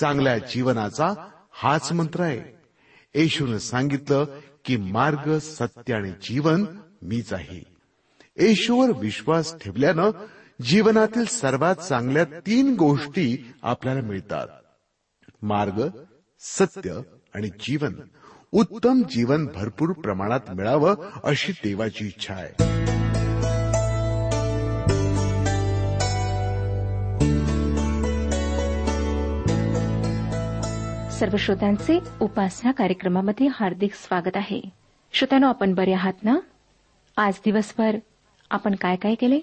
चांगल्या जीवनाचा हाच मंत्र आहे. येशून सांगितलं की मार्ग सत्य आणि जीवन मीच आहे. येशूवर विश्वास ठेवल्यानं जीवनातील सर्वात चांगल्या तीन गोष्टी आपल्याला मिळतात. मार्ग सत्य आणि जीवन. उत्तम जीवन भरपूर प्रमाणात मिळावं अशी देवाची इच्छा आहे. सर्व श्रोत्यांचे उपासना कार्यक्रमामध्ये हार्दिक स्वागत आहे. श्रोत्यानो आपण बरे आहात ना? आज दिवसभर आपण काय काय केले?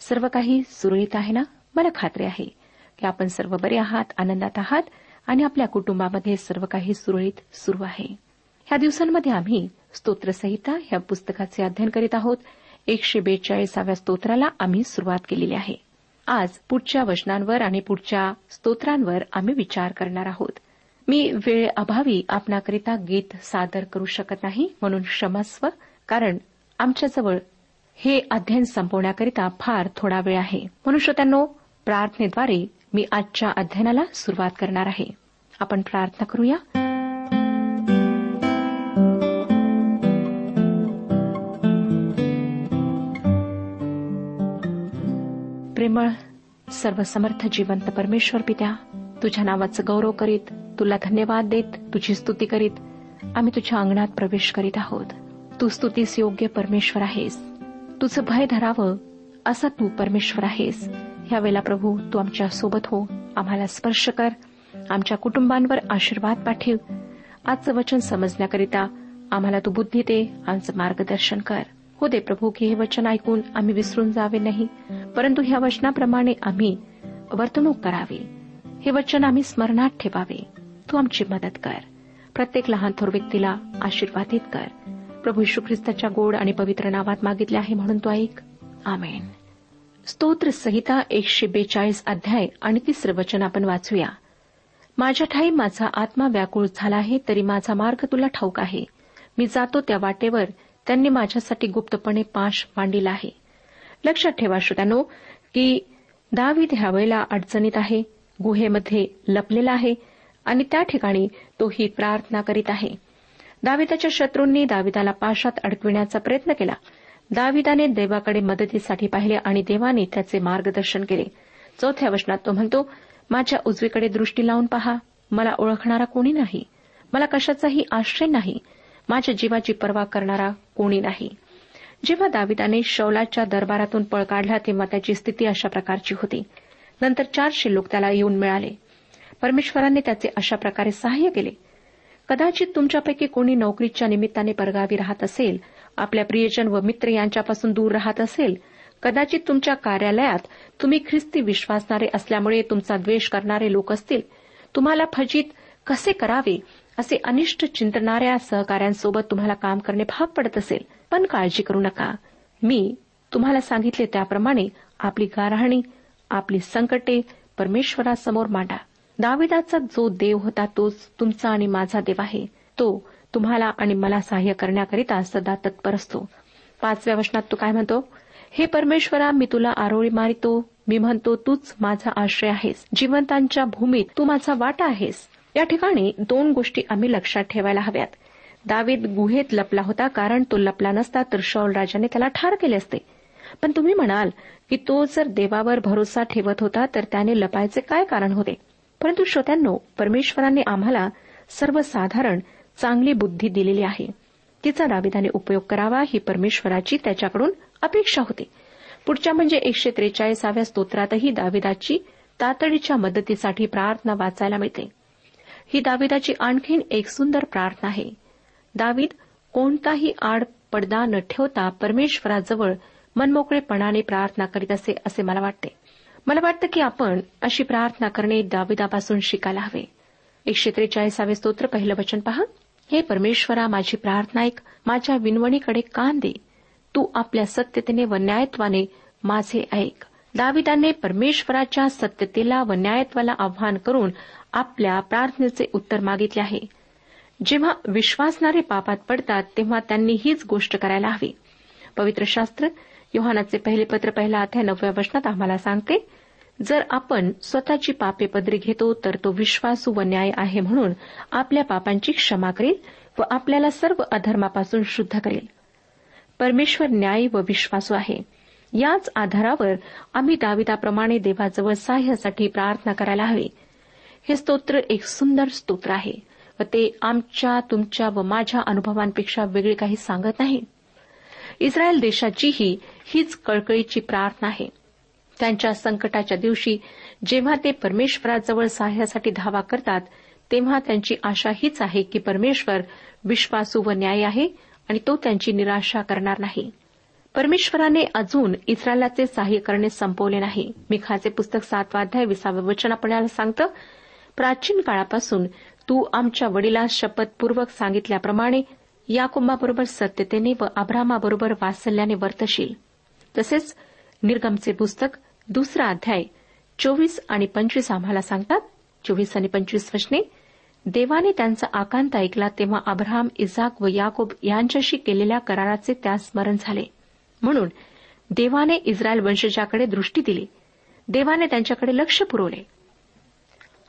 सर्व काही सुरळीत आहे ना? मला खात्री आहे की आपण सर्व बरे आहात आनंदात आहात आणि आपल्या कुटुंबामध्ये सर्व काही सुरळीत सुरू आहे. ह्या दिवसांमध्ये आम्ही स्तोत्रसंहिता ह्या पुस्तकाचे अध्ययन करीत आहोत. एकशे बेचाळीसाव्या स्तोत्राला आम्ही सुरुवात केलेली आहे. आज पुढच्या वचनांवर आणि पुढच्या स्तोत्रांवर आम्ही विचार करणार आहोत. मी वेळ अभावी आपणाकरिता गीत सादर करू शकत नाही म्हणून क्षमस्व कारण आमच्याजवळ हे अध्ययन संपवण्याकरिता फार थोडा वेळ आहे. म्हणून श्रोत्यांनो प्रार्थनेद्वारे मी आजच्या अध्ययनाला सुरुवात करणार आहे. आपण प्रार्थना करूया. प्रेमळ सर्वसमर्थ जिवंत परमेश्वर पित्या तुझ्या नावाचं गौरव करीत तुला धन्यवाद देत तुझी स्तुती करीत आम्ही तुझ्या अंगणात प्रवेश करीत आहोत. तू स्तुतीस योग्य परमेश्वर आहेस. तुझं भय धरावं असा तू परमेश्वर आहेस. ह्यावेळेला प्रभू तू आमच्यासोबत हो आम्हाला स्पर्श कर आमच्या कुटुंबांवर आशीर्वाद पाठव. आजचं वचन समजण्याकरिता आम्हाला तू बुद्धी दे आमचं मार्गदर्शन कर. हो दे प्रभू की हे वचन ऐकून आम्ही विसरून जावे नाही परंतु ह्या वचनाप्रमाणे आम्ही वर्तणूक करावी. हे वचन आम्ही स्मरणात ठेवावे. तू आमची मदत कर. प्रत्येक लहान थोर व्यक्तीला आशीर्वादित कर. प्रभू यशू ख्रिस्ताच्या गोड आणि पवित्र नावात मागितले आहे म्हणून तो ऐक. आमेन. स्तोत्र संहिता एकशे बेचाळीस अध्याय आणि तिसरं वचन आपण वाचूया. माझ्या ठाई माझा आत्मा व्याकुळ झाला आहे तरी माझा मार्ग तुला ठाऊक आहे. मी जातो त्या वाटेवर त्यांनी माझ्यासाठी गुप्तपणे पाश मांडलेला आहे. लक्षात ठेवा श्रोत्यानो की दावीद ह्या वेळेला अडचणीत आहे गुहेमध्ये लपलेला आहे आणि त्या ठिकाणी तो ही प्रार्थना करीत आहे. दाविदाच्या शत्रूंनी दाविदाला पाशात अडकविण्याचा प्रयत्न केला. दाविदाने देवाकडे मदतीसाठी पाहिले आणि देवाने त्याचे मार्गदर्शन केले. चौथ्या वचनात तो म्हणतो माझ्या उजवीकडे दृष्टी लावून पहा. मला ओळखणारा कोणी नाही. मला कशाचाही आश्रय नाही. माझ्या जीवाची पर्वा करणारा कोणी नाही. जेव्हा दाविदाने शौलाच्या दरबारातून पळ काढला तेव्हा त्याची स्थिती अशा प्रकारची होती. नंतर चारशे लोक त्याला येऊन मिळाले. परमेश्वरांनी त्याचे अशा प्रकारे सहाय्य केले. कदाचित तुमच्यापैकी कोणी नोकरीच्या निमित्ताने परगावी राहत असेल आपल्या प्रियजन व मित्र यांच्यापासून दूर राहत असेल कदाचित तुमच्या कार्यालयात तुम्ही ख्रिस्ती विश्वासणारे असल्यामुळे तुमचा द्वेष करणारे लोक असतील. तुम्हाला फजित कसे करावे असे अनिष्ट चिंतणाऱ्या सहकाऱ्यांसोबत तुम्हाला काम करणे भाग पडत असेल. पण काळजी करू नका. मी तुम्हाला सांगितले त्याप्रमाणे आपली गारहाणी आपली संकटे परमेश्वरासमोर मांडा. दाविदाचा जो देव होता तोच तुमचा आणि माझा देव आहे. तो तुम्हाला आणि मला सहाय्य करण्याकरिता सदा तत्पर असतो. पाचव्या वचनात तो काय म्हणतो? हे परमेश्वरा मी तुला आरोळी मारितो. मी म्हणतो तूच माझा आश्रय आहेस. जिवंतांच्या भूमीत तू माझा वाटा आहेस. या ठिकाणी दोन गोष्टी आम्ही लक्षात ठेवायला हव्यात. दावीद गुहेत लपला होता कारण तो लपला नसता तर शौल राजाने त्याला ठार केले असते. पण तुम्ही म्हणाल की तो जर देवावर भरोसा ठेवत होता तर त्याने लपायचे काय कारण होते? परंतु श्रोत्यांनो परमेश्वराने आम्हाला सर्वसाधारण चांगली बुद्धी दिलेली आहे. तिचा दाविदाने उपयोग करावा ही परमेश्वराची त्याच्याकडून अपेक्षा होती. पुढच्या म्हणजे एकशे त्रेचाळीसाव्या स्तोत्रातही दाविदाची तातडीच्या मदतीसाठी प्रार्थना वाचायला मिळते. ही दाविदाची आणखीन एक सुंदर प्रार्थना आहे. दावीद कोणताही आड पडदा न ठेवता परमेश्वराजवळ मनमोकळेपणाने प्रार्थना करीत असे असे मला वाटते. मला वाटतं की आपण अशी प्रार्थना करणे दाविदापासून शिकायला हवे. एकशे त्रेचाळीसावे स्तोत्र पहिलं वचन पहा. हे परमेश्वरा माझी प्रार्थना ऐक. माझ्या विनवणीकडे कान दे. तू आपल्या सत्यतेने व न्यायत्वाने माझे ऐक. दाविदाने परमेश्वराच्या सत्यतेला व न्यायत्वाला आव्हान करून आपल्या प्रार्थनेचे उत्तर मागितले आहे. जेव्हा विश्वासणारे पापात पडतात तेव्हा त्यांनी हीच गोष्ट करायला हवी. पवित्र शास्त्र योहानाचे पहिले पत्र पहिला अध्याय नवव्या वचनात आम्हाला सांगते जर आपण स्वतःची पापे पदरी घेतो तर तो विश्वासू व न्याय आहे म्हणून आपल्या पापांची क्षमा करेल व आपल्याला सर्व अधर्मापासून शुद्ध करेल. परमेश्वर न्यायी व विश्वासू आहे. याच आधारावर आम्ही दाविदाप्रमाणे देवाजवळ सहाय्यासाठी प्रार्थना करायला हवी. हे स्तोत्र एक सुंदर स्तोत्र आहे व ते आमच्या तुमच्या व माझ्या अनुभवांपेक्षा वेगळे काही सांगत नाही. इस्रायल देशाचीही हीच कळकळीची प्रार्थना आहे. त्यांच्या संकटाच्या दिवशी जेव्हा ते परमेश्वराजवळ सहाय्यासाठी धावा करतात तेव्हा त्यांची आशा हीच आहे की परमेश्वर विश्वासू व न्याय आहे आणि तो त्यांची निराशा करणार नाही. परमेश्वराने अजून इस्रायलाचे सहाय्य करणे संपवले नाही. मिखाचे पुस्तक सातवाध्याय विसावं वचन आपल्याला सांगतं प्राचीन काळापासून तू आमच्या वडिलास शपथपूर्वक सांगितल्याप्रमाणे याकुंबाबरोबर सत्यतेने व अब्रामाबरोबर वात्सल्याने वर्तशील. तसेच निर्गमचे पुस्तक दुसरा अध्याय चोवीस आणि पंचवीस आम्हाला सांगतात. चोवीस आणि पंचवीस वचने देवाने त्यांचा आकांत ऐकला तेव्हा अब्राहम इजाक व याकोब यांच्याशी केलेल्या कराराचे त्यास स्मरण झाले. म्हणून देवाने इस्रायल वंशजाकडे दृष्टी दिली. देवाने त्यांच्याकडे लक्ष पुरवले.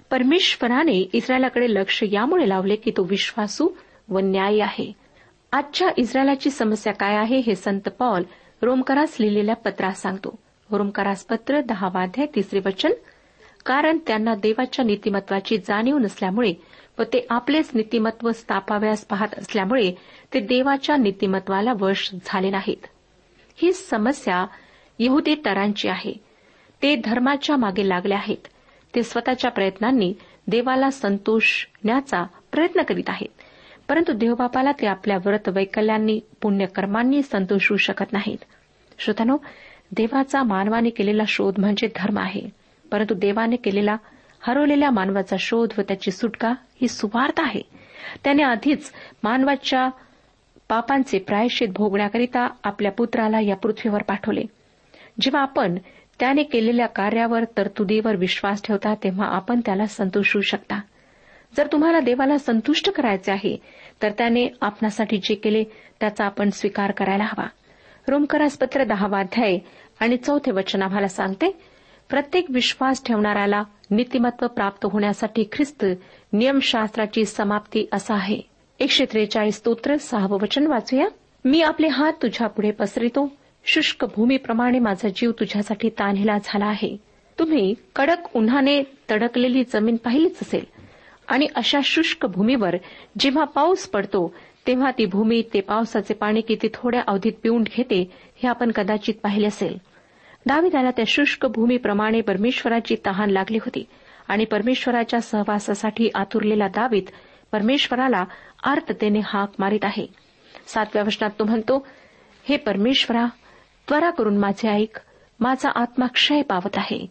परमेश्वराने इस्रायलाकडे लक्ष यामुळे लावले की तो विश्वासू व न्यायी आहे. आजच्या इस्रायलाची समस्या काय आहे हे संत पॉल रोमकरास लिहिलेल्या पत्रात सांगतो. रोमकरास पत्र दहावाध्याय तिसरे वचन. कारण त्यांना देवाच्या नीतिमत्वाची जाणीव नसल्यामुळे व ते आपलेच नीतिमत्व स्थापाव्यास पाहत असल्यामुळे ते देवाच्या नीतिमत्वाला वश झाले नाहीत. ही समस्या यहुदेतरांची आहे. ते धर्माच्या मागे लागले आहेत. ते स्वतःच्या प्रयत्नांनी देवाला संतोषण्याचा प्रयत्न करीत आहेत. परंतु देवबापाला ते आपल्या व्रत वैकल्यांनी पुण्यकर्मांनी होऊ शकत नाहीत. श्रोतानो देवाचा मानवाने केलेला शोध म्हणजे धर्म आहे. परंतु देवाने केलेला हरवलेल्या मानवाचा शोध व त्याची सुटका ही सुवार्थ आहे. त्याने आधीच मानवाच्या पापांचे प्रायश्चित भोगण्याकरिता आपल्या पुत्राला या पृथ्वीवर पाठवले. जेव्हा आपण त्याने केलेल्या कार्यावर तरतुदीवर विश्वास ठेवता तेव्हा आपण त्याला संतोषू शकता. जर तुम्हाला देवाला संतुष्ट करायचे आहे तर त्याने आपणासाठी जे केले त्याचा आपण स्वीकार करायला हवा. रोमकरास पत्र दहावाध्याय आणि चौथे वचन आम्हाला सांगते प्रत्येक विश्वास ठेवणाऱ्याला नीतिमत्व प्राप्त होण्यासाठी ख्रिस्त नियमशास्त्राची समाप्ती असा आहे. एकशे त्रेचाळीस स्तोत्र सहावं वचन वाचूया. मी आपले हात तुझ्या पुढे पसरितो. शुष्क भूमीप्रमाणे माझा जीव तुझ्यासाठी तान्हेला झाला आहे. तुम्ही कडक उन्हाने तडकलेली जमीन पाहिलीच असेल. आणि अशा शुष्क भूमीवर जेव्हा पाऊस पडतो तेव्हा ती भूमी ते पावसाचे पाणी किती थोड्या अवधीत पिऊन घेते हे आपण कदाचित पाहिले असेल. दाविदाला त्या शुष्क भूमीप्रमाणे परमेश्वराची तहान लागली होती आणि परमेश्वराच्या सहवासासाठी आतुरलेला दावीत परमेश्वराला आर्ततेने हाक मारित आहे. सातव्या वचनात तो म्हणतो हे परमेश्वरा त्वरा करून माझे ऐक माझा आत्मा क्षय पावत आहे.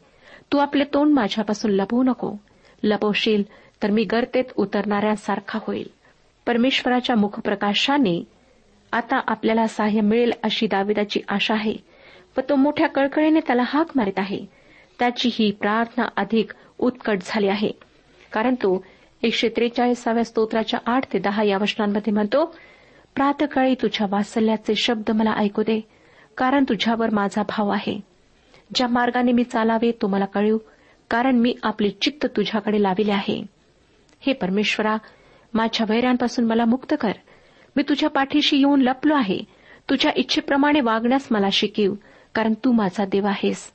तू आपले तोंड माझ्यापासून लपवू नको. लपवशील तर मी गर्तेत उतरणाऱ्यांसारखा होईल. परमेश्वराच्या मुखप्रकाशाने आता आपल्याला सहाय्य मिळेल अशी दाविदाची आशा आहे व तो मोठ्या कळकळीने त्याला हाक मारित आहे. त्याची ही प्रार्थना अधिक उत्कट झाली आहे. कारण तो एकशे त्रेचाळीसाव्या स्तोत्राच्या आठ ते दहा या वचनांमध्ये म्हणतो प्रातकाळी तुझ्या वासल्याचे शब्द मला ऐकू दे कारण तुझ्यावर माझा भाव आहे. ज्या मार्गाने मी चालावे तो मला कळू कारण मी आपले चित्त तुझ्याकडे लाविले आहे. हे परमेश्वरा माझ्या वैरांपासून मला मुक्त कर. मी तुझ्या पाठीशी येऊन लपलो आहे. तुझ्या इच्छेप्रमाणे वागण्यास मला शिकीव कारण तू माझा देव आहेस.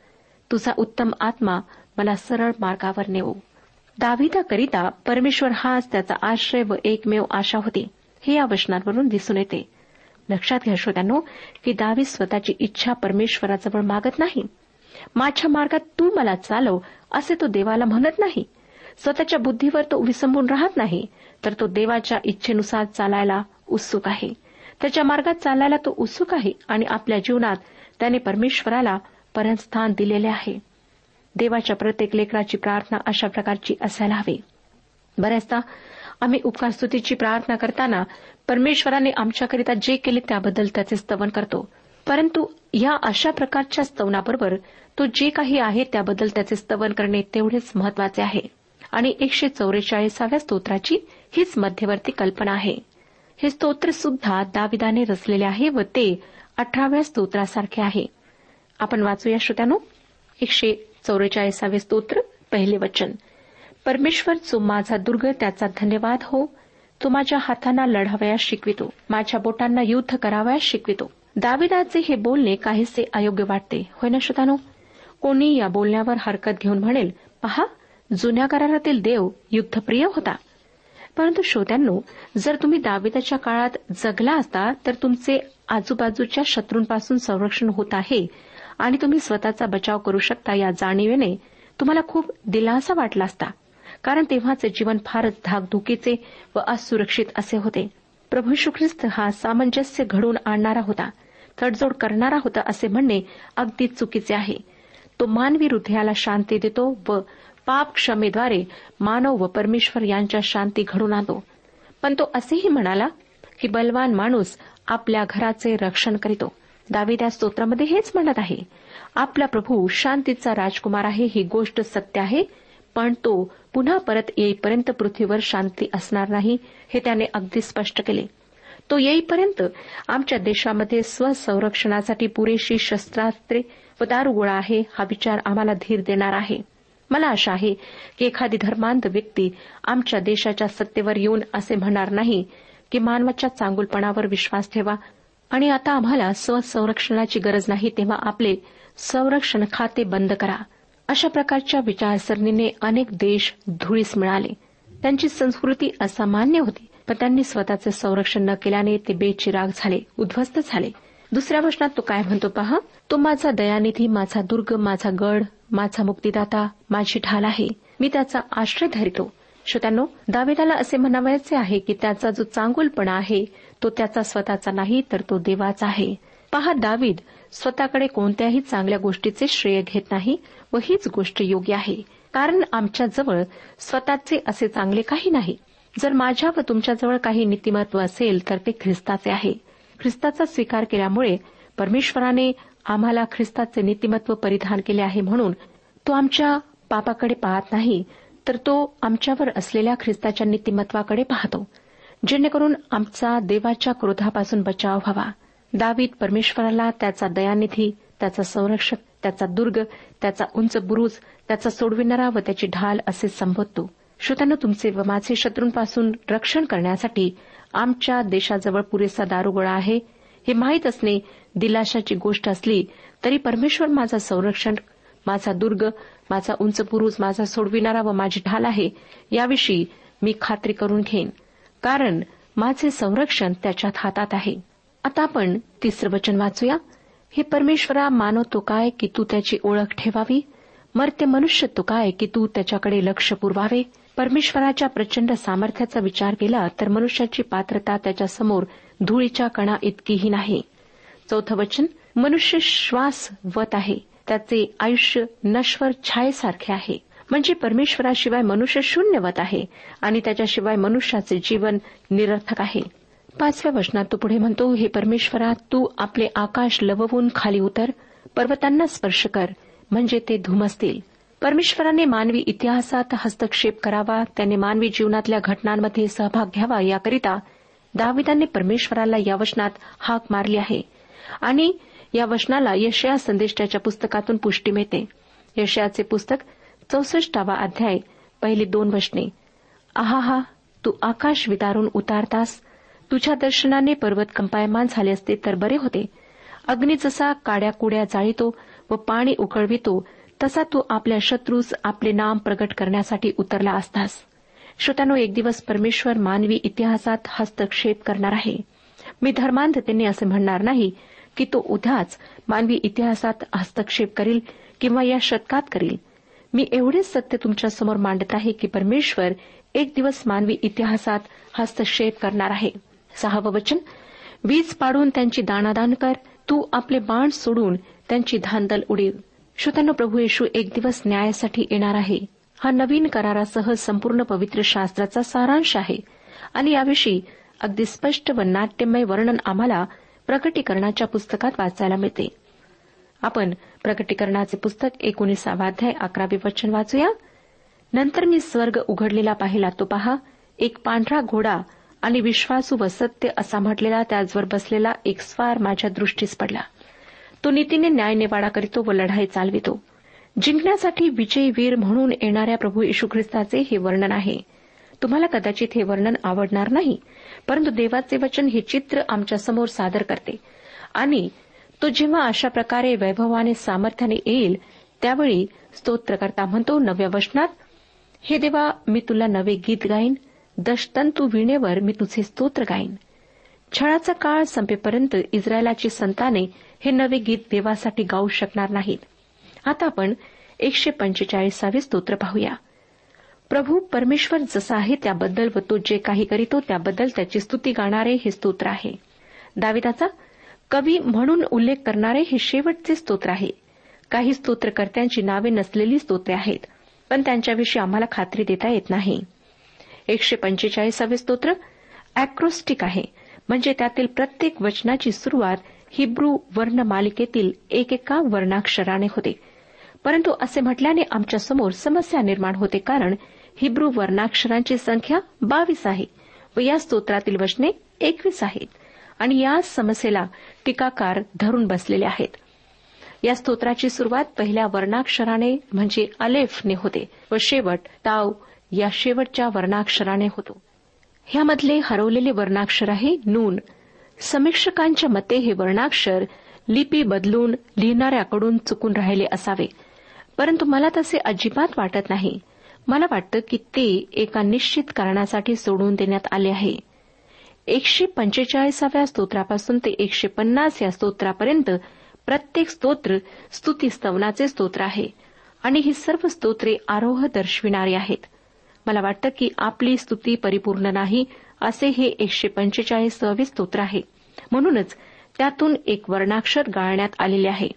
तुझा उत्तम आत्मा मला सरळ मार्गावर नेऊ दाविदाकरिता परमेश्वर हाच त्याचा आश्रय व एकमेव आशा होती. हे या वचनांवरून दिसून येते. लक्षात घ्या श्रोत्यांनो की दावी स्वतःची इच्छा परमेश्वराजवळ मागत नाही. माझ्या मार्गात तू मला चालव असे तो देवाला म्हणत नाही. स्वतःच्या बुद्धीवर तो विसंबून राहत नाही तर तो देवाच्या इच्छेनुसार चालायला उत्सुक आहे. त्याच्या मार्गात चालायला तो उत्सुक आहे आणि आपल्या जीवनात त्याने परमेश्वराला परमस्थान दिलेले आहे. देवाच्या प्रत्येक लेकराची प्रार्थना अशा प्रकारची असायला हवी. बऱ्याचदा आम्ही उपकार स्तुतीची प्रार्थना करताना परमेश्वराने आमच्याकरिता जे केले त्याबद्दल त्याचे स्तवन करतो. परंतु या अशा प्रकारच्या स्तवनाबरोबर तो जे काही आहे त्याबद्दल त्याचे स्तवन करणे तेवढेच महत्त्वाचे आहे. आणि एकशे चौवेचाळीसाव्या स्तोत्राची हीच मध्यवर्ती कल्पना आहे. हे स्तोत्र सुद्धा दाविदाने रचलेले आहे व ते अठराव्या स्तोत्रासारखे आहे. आपण वाचूया श्रोत्यानो एकशे चौवेचाळीसावे स्तोत्र पहिले वचन. परमेश्वर जो माझा दुर्ग त्याचा धन्यवाद हो. तो माझ्या हातांना लढावयास शिकवितो. माझ्या बोटांना युद्ध करावयास शिकवितो. दाविदाचे हे बोलणे काहीसे अयोग्य वाटते. होय ना श्रोतानो कोणी या बोलण्यावर हरकत घेऊन म्हणेल पहा जुन्या करारातील देव युद्धप्रिय होता. परंतु श्रोत्यांनो जर तुम्ही दावेदाच्या काळात जगला असता तर तुमचे आजूबाजूच्या शत्रूंपासून संरक्षण होत आहे आणि तुम्ही स्वतःचा बचाव करू शकता या जाणीवेने तुम्हाला खूप दिलासा वाटला असता. कारण तेव्हाचे जीवन फारच धाकधुकीचे व असुरक्षित असे होते. प्रभू यशू ख्रिस्त हा सामंजस्य घडवून आणणारा होता तडजोड करणारा होता असे म्हणणे अगदी चुकीचे आहे. तो मानवी हृदयाला शांती देतो व पाप क्षमेद्वारे मानव व परमेश्वर यांच्या शांती घडून आणतो पण तो असेही म्हणाला की बलवान माणूस आपल्या घराचे रक्षण करीतो. दावी त्या स्तोत्रामध्ये हेच म्हणत आहे आपला प्रभू शांतीचा राजकुमार आहे ही गोष्ट सत्य आहे पण तो पुन्हा परत येईपर्यंत पृथ्वीवर शांती असणार नाही हे त्याने अगदी स्पष्ट केले. तो येईपर्यंत आमच्या देशामध्ये स्वसंरक्षणासाठी पुरेशी शस्त्रास्त्रे व दारुगोळा आहे हा विचार आम्हाला धीर देणार आहे. मला आशा आहे की एखादी धर्मांध व्यक्ती आमच्या देशाच्या सत्तेवर येऊन असे म्हणणार नाही की मानवाच्या चांगुलपणावर विश्वास ठेवा आणि आता आम्हाला स्वसंरक्षणाची गरज नाही तेव्हा आपले संरक्षण खाते बंद करा. अशा प्रकारच्या विचारसरणीने अनेक देश धुळीस मिळाले. त्यांची संस्कृती असामान्य होती पण त्यांनी स्वतःचे संरक्षण न केल्याने ते बेचिराग झाले उद्ध्वस्त झाले. दुसऱ्या वचनात तो काय म्हणतो पहा? तो माझा दयानिधी माझा दुर्ग माझा गड माझा मुक्तीदाता माझी ढाल आहे. मी त्याचा आश्रय धरतो. श्रोत्यांनो दावेदाला असे म्हणावायचे आहे की त्याचा जो चांगुलपणा आहे तो त्याचा स्वतःचा नाही तर तो देवाचा आहे. पहा दावीद स्वतःकडे कोणत्याही चांगल्या गोष्टीचे श्रेय घेत नाही व हीच गोष्ट योग्य आहे. कारण आमच्याजवळ स्वतःचे असे चांगले काही नाही. जर माझ्या व तुमच्याजवळ काही नीतिमत्व असेल तर ते ख्रिस्ताचे आहे. ख्रिस्ताचा स्वीकार केल्यामुळे परमेश्वराने आम्हाला ख्रिस्ताचे नीतिमत्व परिधान केले आहे म्हणून तो आमच्या पापाकडे पाहत नाही तर तो आमच्यावर असलेल्या ख्रिस्ताच्या नीतिमत्वाकडे पाहतो जेणेकरून आमचा देवाच्या क्रोधापासून बचाव व्हावा. दावीद परमेश्वराला त्याचा दयानिधी त्याचा संरक्षक त्याचा दुर्ग त्याचा उंच बुरुज त्याचा सोडविणारा व त्याची ढाल असे संबोधतो. श्रोत्यानं तुमचे व माझे शत्रूंपासून रक्षण करण्यासाठी आमच्या देशाजवळ पुरेसा दारुगोळा आहे. हे माहीत असणे दिलाशाची गोष्ट असली तरी परमेश्वर माझा संरक्षण माझा दुर्ग माझा उंच पुरुष माझा सोडविणारा व माझी ढाल आहे याविषयी मी खात्री करून घेईन. कारण माझे संरक्षण त्याच्यात हातात आहे. आता आपण तिसरं वचन वाचूया. हे परमेश्वरा मानवतो काय की तू त्याची ओळख ठेवावी? मर्त्य मनुष्य तो काय की तू त्याच्याकडे लक्ष पुरवावे? परमेश्वराच्या प्रचंड सामर्थ्याचा विचार केला तर मनुष्याची पात्रता त्याच्यासमोर धुळीच्या कणा इतकीही नाही. चौथं वचन मनुष्य श्वास वत आहे. त्याचे आयुष्य नश्वर छायेसारखे आहे. म्हणजे परमेश्वराशिवाय मनुष्य शून्यवत आहे आणि त्याच्याशिवाय मनुष्याचे जीवन निरर्थक आहे. पाचव्या वचनात तो पुढे म्हणतो हे परमेश्वरा तू आपले आकाश लववून खाली उतर पर्वतांना स्पर्श कर म्हणजे ते धुमसतील परमेश्वराने मानवी इतिहासात हस्तक्षेप करावा त्याने मानवी जीवनातल्या घटनांमध्ये सहभाग घ्यावा याकरिता दाविदांनी परमेश्वराला या वचनात हाक मारली आहे. आणि या वचनाला यशया संदेष्टाच्या पुस्तकातून पुष्टी मिळते. यशयाचे पुस्तक चौसष्टावा अध्याय पहिली दोन वचने. आहा तू आकाश विदारून उतारतास. तुझ्या दर्शनाने पर्वत कंपायमान झाले असते तर बरे होते. अग्नी जसा काड्या कुड्या जाळीतो व पाणी उकळवितो तसा तू आपल्या शत्रूस आपले नाम प्रगट करण्यासाठी उतरला असतास. श्रोत्यानो एक दिवस परमेश्वर मानवी इतिहासात हस्तक्षेप करणार आहे. मी धर्मांधतेने असे म्हणणार नाही की तो उद्याच मानवी इतिहासात हस्तक्षेप करील किंवा या शतकात करील. मी एवढेच सत्य तुमच्यासमोर मांडत आहे की परमेश्वर एक दिवस मानवी इतिहासात हस्तक्षेप करणार आहे. सहावं वचन वीज पाडून त्यांची दाणादान कर तू आपले बाण सोडून त्यांची धांदल उडीव. श्रोत्यांनो प्रभू येशू एक दिवस न्यायासाठी येणार आहे. हा नवीन करारासह संपूर्ण पवित्र शास्त्राचा सारांश आहे. आणि याविषयी अगदी स्पष्ट व नाट्यमय वर्णन आम्हाला प्रकटीकरणाच्या पुस्तकात वाचायला मिळते. आपण प्रकटीकरणाचे पुस्तक एकोणीसावा अध्याय अकरावे वचन वाचूया. नंतर मी स्वर्ग उघडलेला पाहिला तो पहा एक पांढरा घोडा आणि विश्वासू व सत्य असा म्हटलेला त्याचवर बसलेला एक स्वार माझ्या दृष्टीस पडला. तो नीतीने न्याय निवाडा करीतो व लढाई चालवितो. जिंकण्यासाठी विजयी वीर म्हणून येणाऱ्या प्रभू येशू ख्रिस्ताचे हे वर्णन आहे. तुम्हाला कदाचित हे वर्णन आवडणार नाही परंतु देवाचे वचन हे चित्र आमच्यासमोर सादर करते. आणि तो जेव्हा अशा प्रकारे वैभवाने सामर्थ्याने येईल त्यावेळी स्तोत्रकर्ता म्हणतो नव्या वचनात हे देवा मी तुला नवे गीत गाईन दशतंतू विणेवर मी तुझे स्तोत्र गाईन. छळाचा काळ संपेपर्यंत इस्रायलाची संताने हे नवे गीत देवासाठी गाऊ शकणार नाहीत. आता आपण एकशे पंचेचाळीसावे स्तोत्र पाहूया. प्रभू परमेश्वर जसा आहे त्याबद्दल व तो जे काही करीतो त्याबद्दल त्याची स्तुती गाणारे हे स्तोत्र आहे. दाविदाचा कवी म्हणून उल्लेख करणारे हे शेवटचे स्तोत्र आहे. काही स्तोत्रकर्त्यांची नावे नसलेली स्तोत्रे आहेत पण त्यांच्याविषयी आम्हाला खात्री देता येत नाही. एकशे पंचेचाळीसावे स्तोत्र अॅक्रोस्टिक आहे म्हणजे त्यातील प्रत्येक वचनाची सुरुवात हिब्रू वर्णमालिकेतील एकेका वर्णाक्षराने होते. परंतु असे म्हटल्याने आमच्यासमोर समस्या निर्माण होते कारण हिब्रू वर्णाक्षरांची संख्या बावीस आहे व या स्तोत्रातील वचने एकवीस आहेत. आणि या समस्येला टीकाकार धरून बसलेले आहेत. या स्तोत्राची सुरुवात पहिल्या वर्णाक्षराने म्हणजे अलेफने होते व शेवट ताव या शेवटच्या वर्णाक्षराने होतो. ह्यामधले हरवलेले वर्णाक्षर आहे नून. समीक्षकांच्या मते हे वर्णाक्षर लिपी बदलून लिहिणाऱ्याकडून चुकून राहिले असावे. परंतु मला तसे अजिबात वाटत नाही. मला वाटतं की ते एका निश्चित कारणासाठी सोडून देण्यात आले आहे. एकशे पंचेचाळीसाव्या स्तोत्रापासून ते एकशे पन्नास या स्तोत्रापर्यंत प्रत्येक स्तोत्र स्तुतीस्तवनाचे स्तोत्र आहे आणि ही सर्व स्तोत्रे आरोह दर्शविणारी आहेत. मला वाटतं की आपली स्तुती परिपूर्ण नाही असे हे एकशे पंचेचाळीसावे स्तोत्र आहे. म्हणूनच त्यातून एक वर्णाक्षर गाळण्यात आलेले आहे.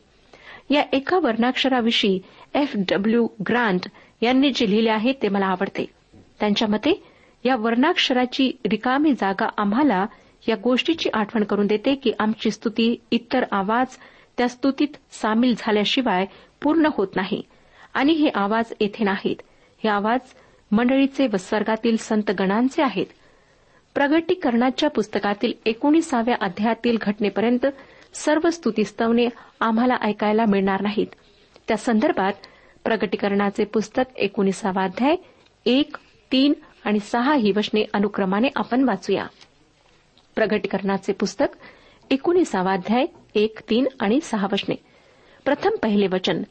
या एका वर्णाक्षराविषयी एफ डब्ल्यू ग्रांट यांनी जे लिहिले आहे ते मला आवडते. त्यांच्या मते या वर्णाक्षराची रिकामी जागा आम्हाला या गोष्टीची आठवण करून देते की आमची स्तुती इतर आवाज त्या स्तुतीत सामील झाल्याशिवाय पूर्ण होत नाही. आणि हे आवाज येथे नाहीत. हे आवाज मंडळीचे व स्वर्गातील संत गणांचे आहेत. प्रगटीकरणाच्या पुस्तकातील एकोणीसाव्या अध्यायातील घटनेपर्यंत सर्व स्तुतीस्तवने आम्हाला ऐकायला मिळणार नाहीत. त्या संदर्भात प्रगटीकरणाचे पुस्तक एकोणीसावाध्याय एक तीन आणि सहा ही वचने अनुक्रमाने आपण वाचूया. प्रगटीकरणाचे पुस्तक एकोणीसावाध्याय एक तीन आणि सहा वचने. प्रथम पहिले वचन.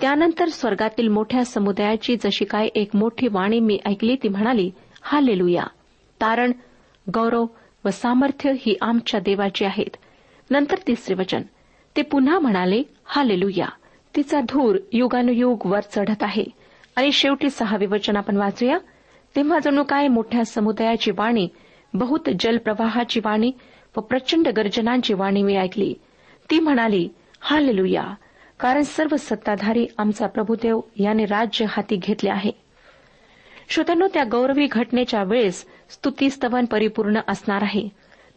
त्यानंतर स्वर्गातील मोठ्या समुदायाची जशी काय एक मोठी वाणी मी ऐकली ती म्हणाली हा लेलुया तारण गौरव व सामर्थ्य ही आमच्या देवाची आहेत. नंतर तिसरे वचन. ते पुन्हा म्हणाले हा लेलुया तिचा धूर युगानुयुग वर चढत आहे. आणि शेवटी सहावे वचन आपण वाचूया. तेव्हा जणू काय मोठ्या समुदायाची वाणी बहुत जलप्रवाहाची वाणी व प्रचंड गर्जनांची वाणी मी ऐकली. ती म्हणाली हालेलुया! कारण सर्व सत्ताधारी आमचा प्रभुदेव याने राज्य हाती घेतले आहे. श्रोत्यांनो त्या गौरवी घटनेच्या वेळेस स्तुतीस्तवन परिपूर्ण असणार आहे.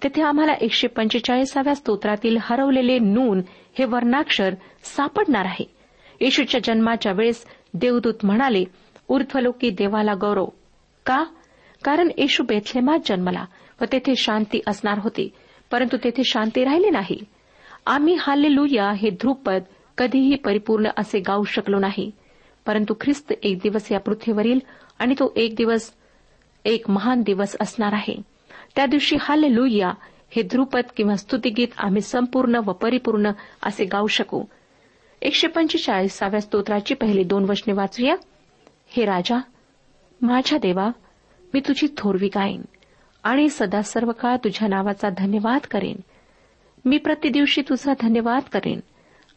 तेथे आम्हाला एकशे पंचेचाळीसाव्या स्तोत्रातील हरवलेले नून हे वर्णाक्षर सापडणार आहे. येशूच्या जन्माच्या वेळेस देवदूत म्हणाले ऊर्ध्वलोकी देवाला गौरव. का? कारण येशू बेथलेमात जन्मला व तेथे शांती असणार होती परंतु तेथे शांती राहिली नाही. आम्ही हालेलुया हे ध्रुपद कधीही परिपूर्ण असे गाऊ शकलो नाही. परंतु ख्रिस्त एक दिवस या पृथ्वीवरील आणि तो एक दिवस एक महान दिवस असणार आहे. त्या दिवशी हाले लुया हे ध्रुपद किंवा स्तुतिगीत आम्ही संपूर्ण व परिपूर्ण असे गाऊ शकू. एकशे पंचेचाळीसाव्या स्तोत्राची पहिली दोन वचने वाचूया. हे राजा माझ्या देवा मी तुझी थोरवी गाईन आणि सदा सर्व काळ तुझ्या नावाचा धन्यवाद करेन. मी प्रतिदिवशी तुझा धन्यवाद करेन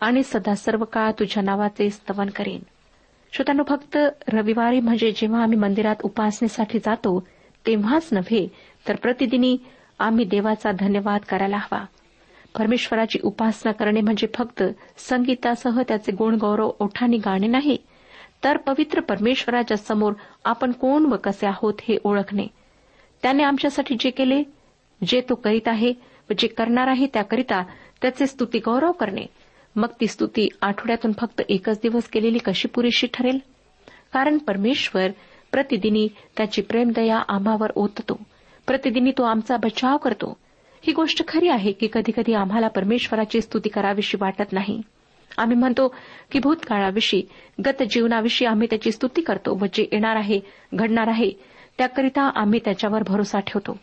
आणि सदा सर्व काळ तुझ्या नावाचे स्तवन करेन. श्रोत्यानो फक्त रविवारी म्हणजे जेव्हा आम्ही मंदिरात उपासनेसाठी जातो तेव्हाच नव्हे तर प्रतिदिनी आम्ही देवाचा धन्यवाद करायला हवा. परमेश्वराची उपासना करणे म्हणजे फक्त संगीतासह त्याचे गुणगौरव ओठानी गाणे नाही तर पवित्र परमेश्वराच्या समोर आपण कोण व कसे आहोत हे ओळखणे. त्याने आमच्यासाठी जे केले जे तो करीत आहे व जे करणार आहे त्याकरिता त्याचे स्तुती गौरव करणे. मग ती स्तुती आठवड्यातून फक्त एकच दिवस केलेली कशी पुरेशी ठरेल? कारण परमेश्वर प्रतिदिनी त्याची प्रेमदया आम्हावर ओततो. प्रतिदिनी तो आमचा बचाव करतो. ही गोष्ट खरी आहे की कधीकधी आम्हाला परमेश्वराची स्तुती करावीशी वाटत नाही. आम्ही म्हणतो की भूतकाळाविषयी गत जीवनाविषयी आम्ही त्याची स्तुती करतो व जे येणार आहे घडणार आहे त्याकरिता आम्ही त्याच्यावर भरोसा ठेवतो.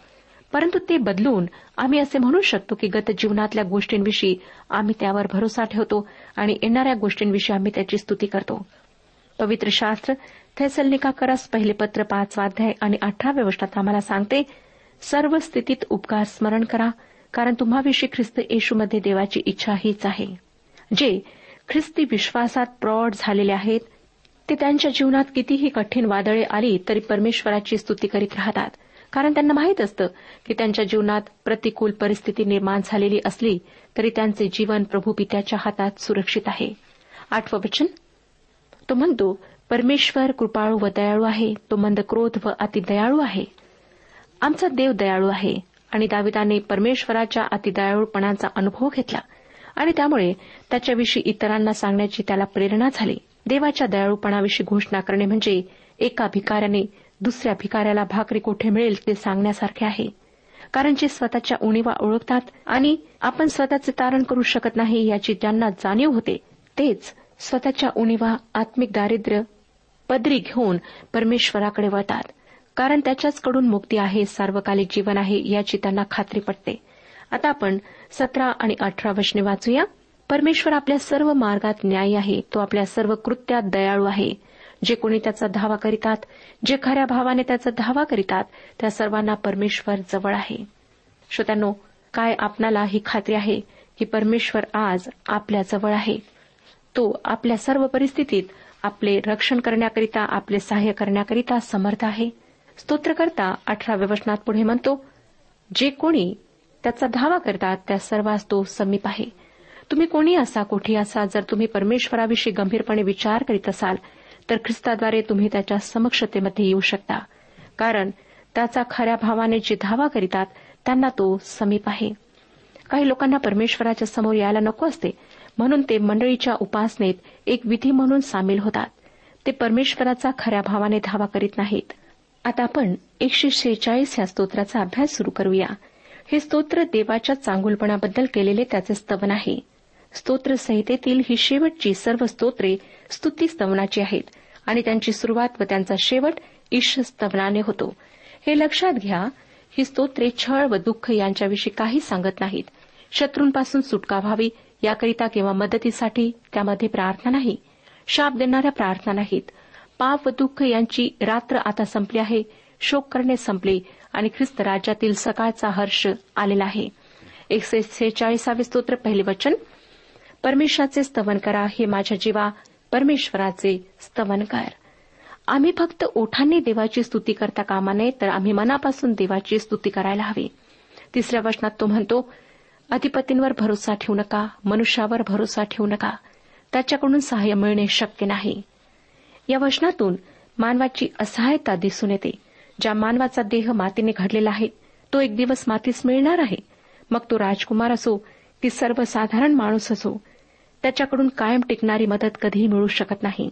परंतु ते बदलून आम्ही असे म्हणू शकतो की गत जीवनातल्या गोष्टींविषयी आम्ही त्यावर भरोसा ठेवतो आणि येणाऱ्या गोष्टींविषयी आम्ही त्याची स्तुती करतो. पवित्र शास्त्र थेसलनिका करस पहिले पत्र पाचवा वाध्याय आणि अठराव्या वर्षात आम्हाला सांगते सर्व स्थितीत उपकार स्मरण करा कारण तुम्हाविषयी ख्रिस्त येशूमध्ये देवाची इच्छा हीच आहे. जे ख्रिस्ती विश्वासात प्रौढ झालेले आहेत ते त्यांच्या जीवनात कितीही कठीण वादळे आली तरी परमेश्वराची स्तुती करीत राहतात. कारण त्यांना माहीत असतं की त्यांच्या जीवनात प्रतिकूल परिस्थिती निर्माण झालेली असली तरी त्यांचे जीवन प्रभू पित्याच्या हातात सुरक्षित आहे. आठवं वचन? तो म्हणतो परमेश्वर कृपाळू व दयाळू आहे. तो मंद क्रोध व अतिदयाळू आहे. आमचा देव दयाळू आहे. आणि दाविदाने परमेश्वराच्या अतिदयाळूपणाचा अनुभव घेतला. आणि त्यामुळे त्याच्याविषयी इतरांना सांगण्याची त्याला प्रेरणा झाली. देवाच्या दयाळूपणाविषयी घोषणा करणे म्हणजे एका भिकाऱ्याने दुसऱ्या भिकाऱ्याला भाकरी कोठे मिळेल ते सांगण्यासारखे आहे. कारण जे स्वतःच्या उणीवा ओळखतात आणि आपण स्वतःचे तारण करू शकत नाही याची ज्यांना जाणीव होते तेच स्वतःच्या उणीवा आत्मिक दारिद्र्य पदरी घेऊन परमेश्वराकडे वळतात. कारण त्याच्याचकडून मुक्ती आहे सार्वकालिक जीवन आहे याची त्यांना खात्री पटते. आता आपण सतरा आणि अठरा वचने वाचूया. परमेश्वर आपल्या सर्व मार्गात न्यायी आहे तो आपल्या सर्व कृत्यात दयाळू आहे. जे कोणी त्याचा धावा करीतात जे खऱ्या भावाने त्याचा धावा करीतात त्या सर्वांना परमेश्वर जवळ आहे. श्रोत्यांनो काय आपणाला ही खात्री आहे की परमेश्वर आज आपल्या जवळ आहे? तो आपल्या सर्व परिस्थितीत आपले रक्षण करण्याकरिता आपले सहाय्य करण्याकरिता समर्थ आहे? स्तोत्रकर्ता अठराव्या वचनात पुढे म्हणतो जे कोणी त्याचा धावा करतात त्या सर्वांस तो समीप आहे. तुम्ही कोणी असा कोठी असा जर तुम्ही परमेश्वराविषयी गंभीरपणे विचार करीत असाल तर ख्रिस्ताद्वारे तुम्ही त्याच्या समक्षतेमध्ये येऊ शकता. कारण त्याचा खऱ्या भावाने जे धावा करीतात त्यांना तो समीप आहे. काही लोकांना परमेश्वराच्या समोर यायला नको असते. म्हणून ते मंडळीच्या उपासनेत एक विधी म्हणून सामील होतात. ते परमेश्वराचा खऱ्या भावाने धावा करीत नाहीत. आता आपण एकशे शेहेचाळीस या स्तोत्राचा अभ्यास सुरू करूया. हे स्तोत्र देवाच्या चांगुलपणाबद्दल केलेले त्याचे स्तवन आहे. स्तोत्र संहितेतील ही शेवटची सर्व स्तोत्रे स्तुती स्तवनाची आहेत आणि त्यांची सुरुवात व त्यांचा शेवट ईश स्तवनाने होतो. हे लक्षात घ्या ही स्तोत्रे छळ व दुःख यांच्याविषयी काही सांगत नाहीत. शत्रूंपासून सुटका व्हावी याकरिता किंवा मदतीसाठी त्यामध्ये प्रार्थना नाही. शाप देणाऱ्या प्रार्थना नाहीत. पाप व दुःख यांची रात्र आता संपली आहे. शोक करणे संपले आणि ख्रिस्त राज्यातील सकाळचा हर्ष आलेला आहे. एकशे सेहेचाळीसावे स्तोत्र पहिले वचन. परमेश्वराचे स्तवन करा हे माझ्या जीवा परमेश्वराचे स्तवन कर आम्ही फक्त ओठांनी देवाची स्तुती करता कामा नये तर आम्ही मनापासून देवाची स्तुती करायला हवी. तिसऱ्या वचनात तो म्हणतो अधिपतींवर भरोसा ठेवू नका मनुष्यावर भरोसा ठेवू नका. त्याच्याकडून सहाय्य मिळणे शक्य नाही. या वचनातून मानवाची असहायता दिसून येते. ज्या मानवाचा देह मातीने घडलेला आहे तो एक दिवस मातीस मिळणार आहे. मग तो राजकुमार असो की सर्वसाधारण माणूस असो त्याच्याकडून कायम टिकणारी मदत कधीही मिळू शकत नाही.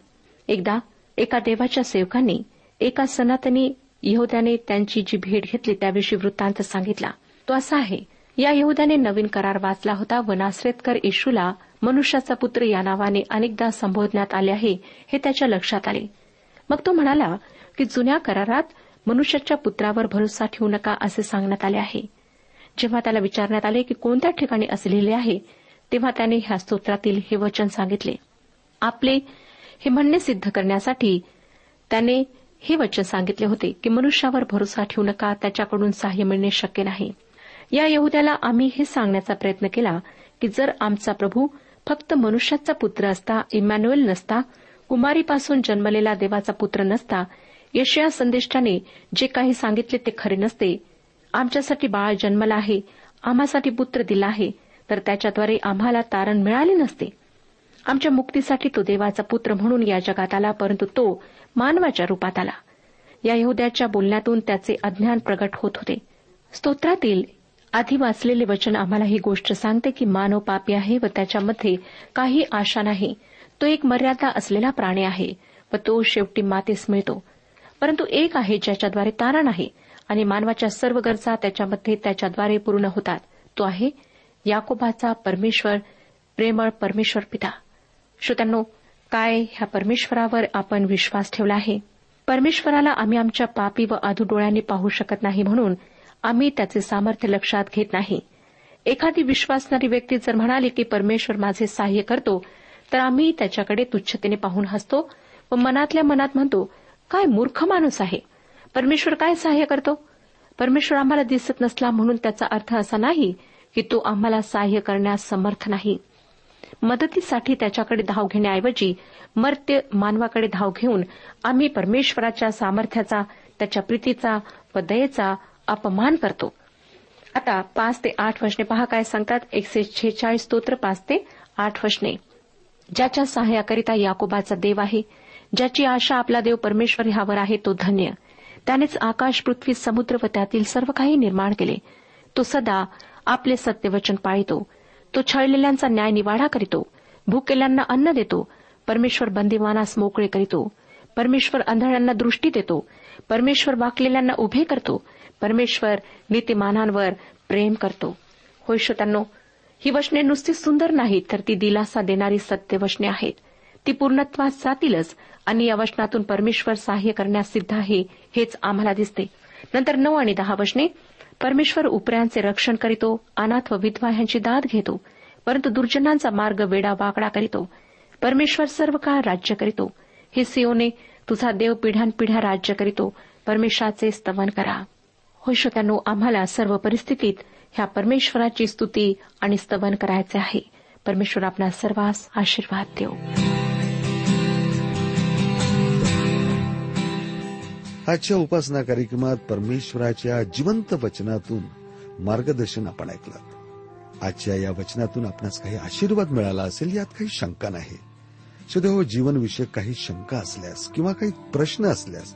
एकदा एका देवाच्या सेवकांनी एका सनातनी यहोद्याने त्यांची जी भेट घेतली त्याविषयी वृत्तांत सांगितला. तो असा आहे या यहुद्याने नवीन करार वाचला होता. व नासरेतकर येशूला मनुष्याचा पुत्र या नावाने अनेकदा संबोधण्यात आले आहे हे त्याच्या लक्षात आले. मग तो म्हणाला की जुन्या करारात मनुष्याच्या पुत्रावर भरोसा ठेवू नका असे सांगण्यात आले आहे. जेव्हा त्याला विचारण्यात आले की कोणत्या ठिकाणी असे लिहिले आहे? तेव्हा त्याने ह्या स्तोत्रातील हे वचन सांगितले. आपले हे म्हणणे सिद्ध करण्यासाठी त्याने हे वचन सांगितले होते की मनुष्यावर भरोसा ठेवू नका त्याच्याकडून सहाय्य मिळणे शक्य नाही. या यहुद्याला आम्ही हे सांगण्याचा प्रयत्न केला की जर आमचा प्रभू फक्त मनुष्याचा पुत्र असता इमॅन्युएल नसता कुमारीपासून जन्मलेला देवाचा पुत्र नसता यशया संदेष्टाने जे काही सांगितले ते खरे नसते. आमच्यासाठी बाळ जन्मला आहे आम्हासाठी पुत्र दिला आहे तर त्याच्याद्वारे आम्हाला तारण मिळाले नसते. आमच्या मुक्तीसाठी तो देवाचा पुत्र म्हणून या जगात आला परंतु तो मानवाच्या रूपात आला. या यहुद्याच्या बोलण्यातून त्याचे अज्ञान प्रगट होत होते. स्तोत्रातील आधी वाचलेले वचन आम्हाला ही गोष्ट सांगते की मानव पापी आहे व त्याच्यामध्ये काही आशा नाही. तो एक मर्यादा असलेला प्राणी आहे व तो शेवटी मातेस मिळतो. परंतु एक आहे ज्याच्याद्वारे तारण आहे आणि मानवाच्या सर्व गरजा त्याच्यामध्ये त्याच्याद्वारे पूर्ण होतात. तो आहे याकोबाचा परमेश्वर प्रेमळ परमेश्वर पिता. श्रोत्यांनो काय ह्या परमेश्वरावर आपण विश्वास ठेवला आहे? परमेश्वराला आम्ही आमच्या पापी व अधू डोळ्यांनी पाहू शकत नाही म्हणून आम्ही त्याचे सामर्थ्य लक्षात घेत नाही. एखादी विश्वासणारी व्यक्ती जर म्हणाली की परमेश्वर माझे सहाय्य करतो तर आम्ही त्याच्याकडे तुच्छतेने पाहून हसतो व मनातल्या मनात म्हणतो काय मूर्ख माणूस आहे. परमेश्वर काय सहाय्य करतो? परमेश्वर आम्हाला दिसत नसला म्हणून त्याचा अर्थ असा नाही की तो आम्हाला सहाय्य करण्यास समर्थ नाही. मदतीसाठी त्याच्याकडे धाव घेण्याऐवजी मर्त्य मानवाकडे धाव घेऊन आम्ही परमेश्वराच्या सामर्थ्याचा त्याच्या प्रीतीचा व दयेचा अपमान करतो. आता पाच ते आठ वशने पहा काय सांगतात. एकशे छेचाळीस स्तोत्र पाच ते आठ वशने ज्याच्या सहाय्याकरिता याकोबाचा देव आहे ज्याची आशा आपला देव परमेश्वर ह्यावर आहे तो धन्य. त्यानेच आकाश पृथ्वी समुद्र व त्यातील सर्व काही निर्माण केले. तो सदा आपले सत्यवचन पाळितो. तो छळलेल्यांचा न्याय निवाडा करीतो. भूकेल्यांना अन्न देतो. परमेश्वर बंदिवानास मोकळे करीतो. परमेश्वर आंधळ्यांना दृष्टी देतो. परमेश्वर वाकलेल्यांना उभे करतो. परमेश्वर नीतिमानांवर प्रेम करतो. होय श्रोत्यांनो ही वचने नुसती सुंदर नाहीत तर ती दिलासा देणारी सत्य वचने आहेत. ती पूर्णत्वात जातीलच आणि या वचनातून परमेश्वर सहाय्य करण्यास सिद्ध आहे हेच आम्हाला दिसते. नंतर नऊ आणि दहा वचने परमेश्वर उपऱ्यांचे रक्षण करीतो अनाथ व विधवा ह्यांची दाद घेतो परंतु दुर्जनांचा मार्ग वेडा वाकडा करीतो. परमेश्वर सर्व काळ राज्य करीतो. हे सिओने तुझा देव पिढ्यानपिढ्या राज्य करीतो. परमेश्वराचे स्तवन करा. होय श्रोत्यानो आम्हाला सर्व परिस्थितीत ह्या परमेश्वराची स्तुती आणि स्तवन करायचे आहे. परमेश्वर आपला सर्वांस आशीर्वाद देऊ आजच्या उपासना कार्यक्रमात परमेश्वराच्या जिवंत वचनातून मार्गदर्शन आपण ऐकलं. आजच्या या वचनातून आपणास काही आशीर्वाद मिळाला असेल यात काही शंका नाही. सदैव जीवनविषयक काही शंका असल्यास किंवा काही प्रश्न असल्यास